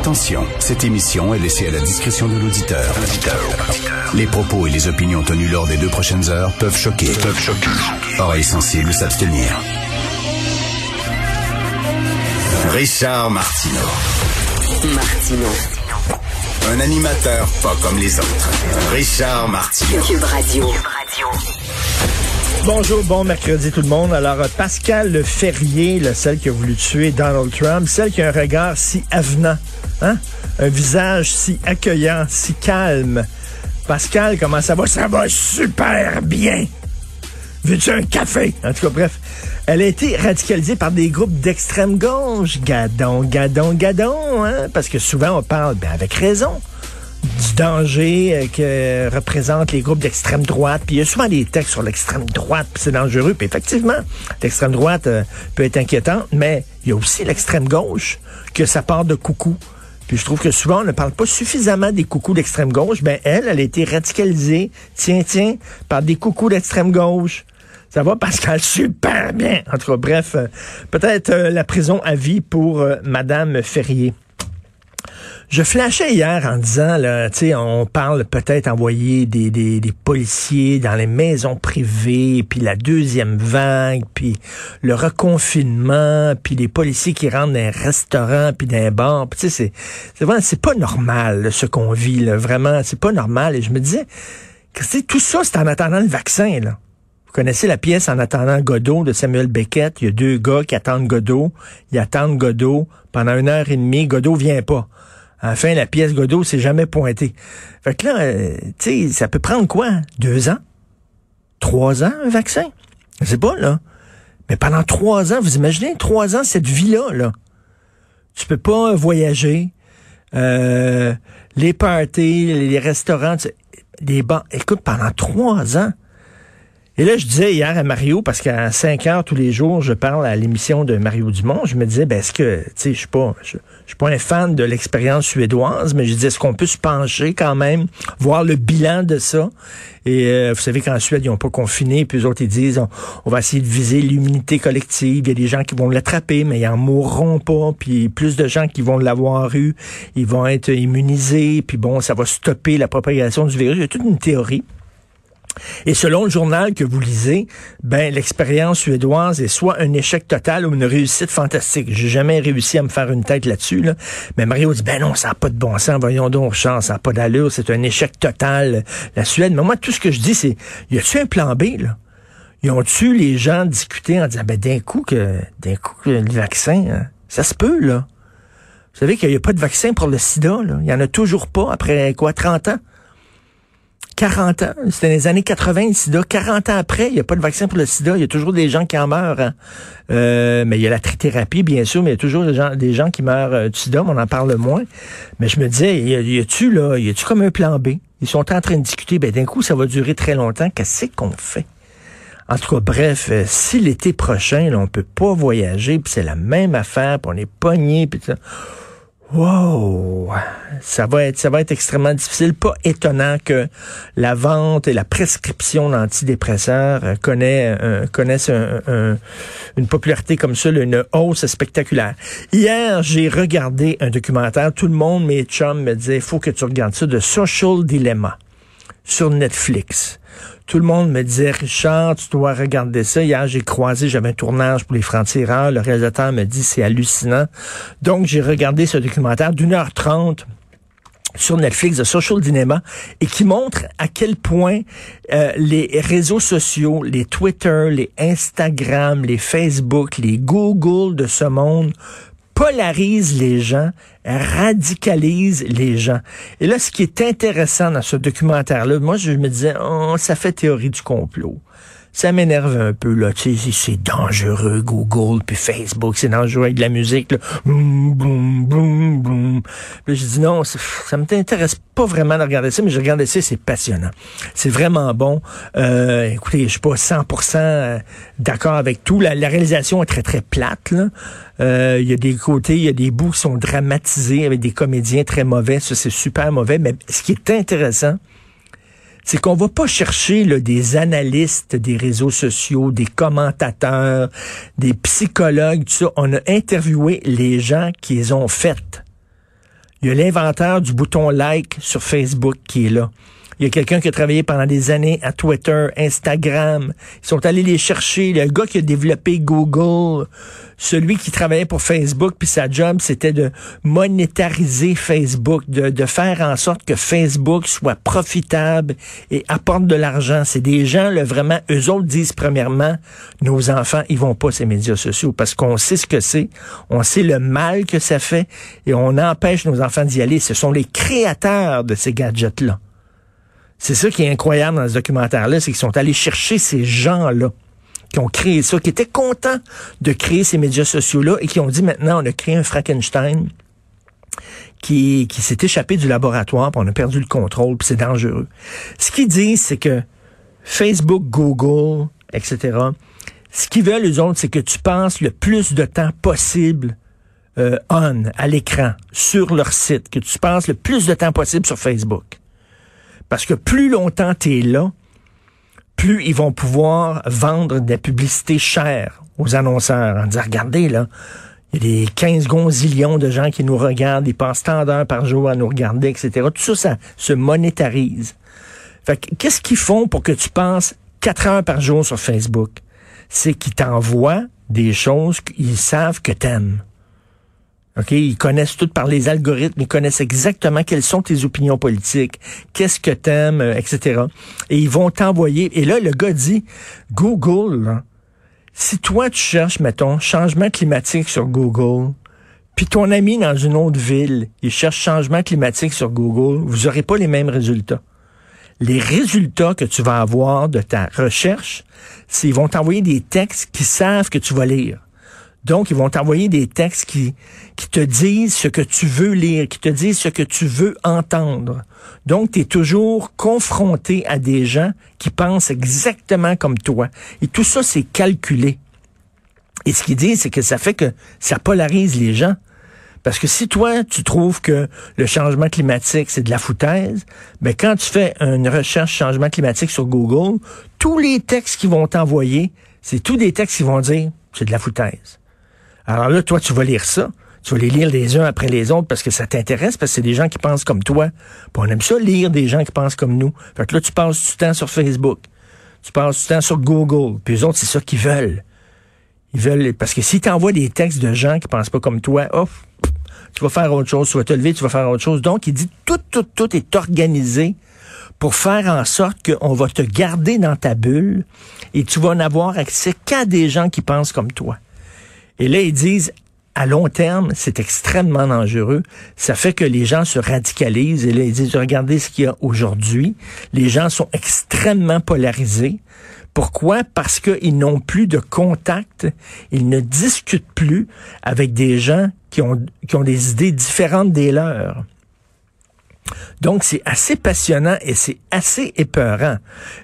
Attention, cette émission est laissée à la discrétion de l'auditeur. Les propos et les opinions tenues lors des deux prochaines heures peuvent choquer. Peuvent choquer. Oreilles sensibles s'abstenir. Richard Martineau. Martino. Un animateur pas comme les autres. Richard Martineau. Cube Radio. Bonjour, bon mercredi tout le monde. Alors, Pascal Le Ferrier, là, celle qui a voulu tuer Donald Trump, celle qui a un regard si avenant, hein? un visage si accueillant, si calme. Pascal, comment ça va? Ça va super bien. Veux-tu un café? En tout cas, bref. Elle a été radicalisée par des groupes d'extrême gauche. Gadon, gadon, gadon, hein? Parce que souvent, on parle, ben, avec raison, du danger euh, que représentent les groupes d'extrême droite. Puis il y a souvent des textes sur l'extrême droite, puis c'est dangereux. Puis effectivement, l'extrême droite euh, peut être inquiétante, mais il y a aussi l'extrême gauche, que ça part de coucou. Puis je trouve que souvent, on ne parle pas suffisamment des coucous d'extrême gauche. Ben elle, elle a été radicalisée, tiens, tiens, par des coucous d'extrême gauche. Ça va, Pascal, super bien. En tout cas, bref, euh, peut-être euh, la prison à vie pour euh, Madame Ferrier. Je flashais hier en disant, là, on parle peut-être envoyer des, des, policiers dans les maisons privées, puis la deuxième vague, puis le reconfinement, puis les policiers qui rentrent dans un restaurant, puis dans un bar. C'est, c'est vraiment, c'est pas normal ce qu'on vit, là, vraiment, c'est pas normal. Et je me disais, tout ça, c'est en attendant le vaccin, là. Vous connaissez la pièce En attendant Godot de Samuel Beckett? Il y a deux gars qui attendent Godot. Ils attendent Godot pendant une heure et demie. Godot vient pas. Enfin, la pièce Godot s'est jamais pointée. Fait que là, euh, tu sais, ça peut prendre quoi? Deux ans? Trois ans, un vaccin? Je sais pas, là. Mais pendant trois ans, vous imaginez, trois ans, cette vie-là, là. Tu peux pas voyager. Euh, les parties, les restaurants, les bancs. Écoute, pendant trois ans, et là, je disais hier à Mario, parce qu'à 5 heures tous les jours, je parle à l'émission de Mario Dumont, je me disais, ben, est-ce que, tu sais, je suis pas, je, suis pas un fan de l'expérience suédoise, mais je disais, est-ce qu'on peut se pencher quand même, voir le bilan de ça? Et euh, vous savez qu'en Suède, ils n'ont pas confiné, puis eux autres, ils disent, on, va essayer de viser l'immunité collective. Il y a des gens qui vont l'attraper, mais ils en mourront pas. Puis plus de gens qui vont l'avoir eu, ils vont être immunisés. Puis bon, ça va stopper la propagation du virus. Il y a toute une théorie. Et selon le journal que vous lisez, ben l'expérience suédoise est soit un échec total ou une réussite fantastique. J'ai jamais réussi à me faire une tête là-dessus. Là. Mais Mario dit ben non, ça n'a pas de bon sens. Voyons donc, chance, ça n'a pas d'allure. C'est un échec total. La Suède. Mais moi, tout ce que je dis, c'est y a-tu un plan B là? Ils ont-tu les gens discuté en disant ben d'un coup que d'un coup que le vaccin, hein, ça se peut là. Vous savez qu'il n'y a pas de vaccin pour le sida. Il y en a toujours pas après quoi 30 ans. 40 ans. C'était les années 80, le sida. 40 ans après, il n'y a pas de vaccin pour le sida. Il y a toujours des gens qui en meurent. Hein. Euh, mais il y a la trithérapie, bien sûr, mais il y a toujours des gens, des gens qui meurent euh, du sida, mais on en parle moins. Mais je me disais, y a-tu là, y a-tu comme un plan B? Ils sont en train de discuter, ben d'un coup, ça va durer très longtemps. Qu'est-ce qu'on fait? En tout cas, bref, euh, si l'été prochain, là, on peut pas voyager, puis c'est la même affaire, puis on est pogné, puis ça Wow, ça va être ça va être extrêmement difficile. Pas étonnant que la vente et la prescription d'antidépresseurs euh, euh, connaissent une popularité comme ça, une hausse spectaculaire. Hier, j'ai regardé un documentaire. Tout le monde, mes chums, me disaient, il faut que tu regardes ça, de Social Dilemma sur Netflix. Tout le monde me disait, Richard, tu dois regarder ça. Hier, j'ai croisé, j'avais un tournage pour les francs-tireurs. Le réalisateur me dit, c'est hallucinant. Donc, j'ai regardé ce documentaire d'une heure trente sur Netflix de Social Dilemma et qui montre à quel point euh, les réseaux sociaux, les Twitter, les Instagram, les Facebook, les Google de ce monde polarise les gens, radicalise les gens. Et là, ce qui est intéressant dans ce documentaire-là, moi, je me disais, oh, ça fait théorie du complot ça m'énerve un peu, là. Tu sais, c'est dangereux, Google, puis Facebook, c'est dangereux avec de la musique, là. Boum, boum. Je dis non, ça ne m'intéresse pas vraiment de regarder ça, mais je regarde ça, c'est passionnant. C'est vraiment bon. Euh, écoutez, je suis pas 100% euh, d'accord avec tout. La, réalisation est très, très plate. Euh, il y a des côtés, il y a des bouts qui sont dramatisés avec des comédiens très mauvais. Ça, c'est super mauvais. Mais ce qui est intéressant, c'est qu'on va pas chercher là, des analystes des réseaux sociaux, des commentateurs, des psychologues, tout ça. On a interviewé les gens qui les ont faites. Il y a l'inventeur du bouton like sur Facebook qui est là. Il y a quelqu'un qui a travaillé pendant des années à Twitter, Instagram. Ils sont allés les chercher. Le gars qui a développé Google, celui qui travaillait pour Facebook, puis sa job, c'était de monétariser Facebook, de, faire en sorte que Facebook soit profitable et apporte de l'argent. C'est des gens, là, vraiment, eux autres disent premièrement, nos enfants, ils vont pas ces médias sociaux parce qu'on sait ce que c'est, on sait le mal que ça fait et on empêche nos enfants d'y aller. Ce sont les créateurs de ces gadgets-là. C'est ça qui est incroyable dans ce documentaire-là, c'est qu'ils sont allés chercher ces gens-là qui ont créé ça, qui étaient contents de créer ces médias sociaux-là et qui ont dit maintenant, on a créé un Frankenstein qui, qui s'est échappé du laboratoire, puis on a perdu le contrôle, puis c'est dangereux. Ce qu'ils disent, c'est que Facebook, Google, etc., ce qu'ils veulent, eux autres, c'est que tu passes le plus de temps possible euh, on, à l'écran, sur leur site, que tu passes le plus de temps possible sur Facebook. Parce que plus longtemps tu es là, plus ils vont pouvoir vendre de la publicité chère aux annonceurs en disant, regardez là, il y a des 15 gonzillions de gens qui nous regardent, ils passent tant d'heures par jour à nous regarder, etc. Tout ça, ça se monétarise. Fait qu'est-ce qu'ils font pour que tu passes 4 heures par jour sur Facebook? C'est qu'ils t'envoient des choses qu'ils savent que t'aimes. OK, ils connaissent tout par les algorithmes, ils connaissent exactement quelles sont tes opinions politiques, qu'est-ce que t'aimes, euh, etc. Et ils vont t'envoyer. Et là, le gars dit, Google, si toi tu cherches, mettons, changement climatique sur Google, puis ton ami dans une autre ville, il cherche changement climatique sur Google, vous n'aurez pas les mêmes résultats. Les résultats que tu vas avoir de ta recherche, c'est ils vont t'envoyer des textes qui savent que tu vas lire. Donc, ils vont t'envoyer des textes qui, qui te disent ce que tu veux lire, qui te disent ce que tu veux entendre. Donc, tu es toujours confronté à des gens qui pensent exactement comme toi. Et tout ça, c'est calculé. Et ce qu'ils disent, c'est que ça fait que ça polarise les gens. Parce que si toi, tu trouves que le changement climatique, c'est de la foutaise, ben quand tu fais une recherche changement climatique sur Google, tous les textes qu'ils vont t'envoyer, c'est tous des textes qui vont dire, c'est de la foutaise. Alors là, toi, tu vas lire ça. Tu vas les lire les uns après les autres parce que ça t'intéresse, parce que c'est des gens qui pensent comme toi. Puis on aime ça lire des gens qui pensent comme nous. Fait que là, tu passes du temps sur Facebook. Tu passes du temps sur Google. Puis les autres, c'est ça qu'ils veulent. Ils veulent, parce que si tu envoies des textes de gens qui pensent pas comme toi, oh, tu vas faire autre chose, tu vas te lever, tu vas faire autre chose. Donc, il dit tout, tout, tout est organisé pour faire en sorte qu'on va te garder dans ta bulle et tu vas n'avoir accès qu'à des gens qui pensent comme toi. Et là, ils disent, à long terme, c'est extrêmement dangereux. Ça fait que les gens se radicalisent. Et là, ils disent, regardez ce qu'il y a aujourd'hui. Les gens sont extrêmement polarisés. Pourquoi? Parce qu'ils n'ont plus de contact. Ils ne discutent plus avec des gens qui ont, qui ont des idées différentes des leurs. Donc, c'est assez passionnant et c'est assez épeurant.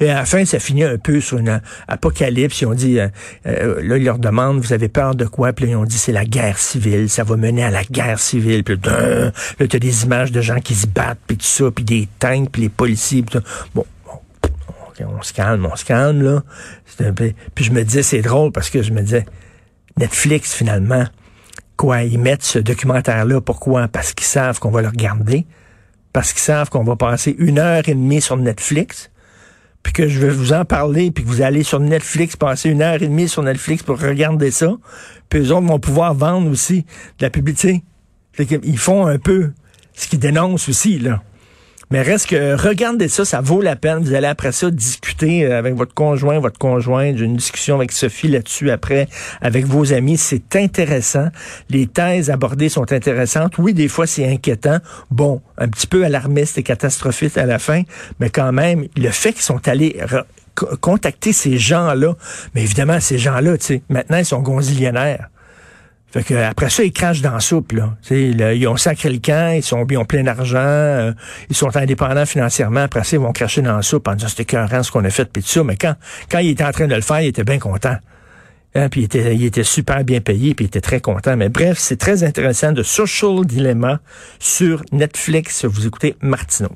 Et à la fin, ça finit un peu sur une apocalypse. Ils ont dit, euh, euh, là, ils leur demandent, vous avez peur de quoi? Puis là, ils ont dit, c'est la guerre civile. Ça va mener à la guerre civile. Puis là, là tu as des images de gens qui se battent, puis tout ça, puis des tanks, puis les policiers. Puis bon, on se calme, on se calme, là. Puis je me disais, c'est drôle parce que je me disais, Netflix, finalement, quoi, ils mettent ce documentaire-là, pourquoi? Parce qu'ils savent qu'on va le regarder parce qu'ils savent qu'on va passer une heure et demie sur Netflix, puis que je vais vous en parler, puis que vous allez sur Netflix, passer une heure et demie sur Netflix pour regarder ça, puis eux autres vont pouvoir vendre aussi de la publicité. Ils font un peu ce qu'ils dénoncent aussi, là. Mais reste que regardez ça, ça vaut la peine. Vous allez après ça discuter euh, avec votre conjoint, votre conjointe. J'ai une discussion avec Sophie là-dessus après, avec vos amis. C'est intéressant. Les thèses abordées sont intéressantes. Oui, des fois c'est inquiétant. Bon, un petit peu alarmiste et catastrophique à la fin, mais quand même, le fait qu'ils sont allés contacter ces gens-là, mais évidemment, ces gens-là, tu sais, maintenant, ils sont gonzillionnaires. Fait que après ça, ils crachent dans la soupe. Là. ils ont sacré le camp, ils, sont, ils ont plein d'argent, euh, ils sont indépendants financièrement. Après ça, ils vont cracher dans la soupe en disant c'était écœurant ce qu'on a fait, puis tout ça. Mais quand, quand il était en train de le faire, il était bien content. Hein, puis il était, il était super bien payé, puis il était très content. Mais bref, c'est très intéressant de Social Dilemma sur Netflix. Vous écoutez Martineau.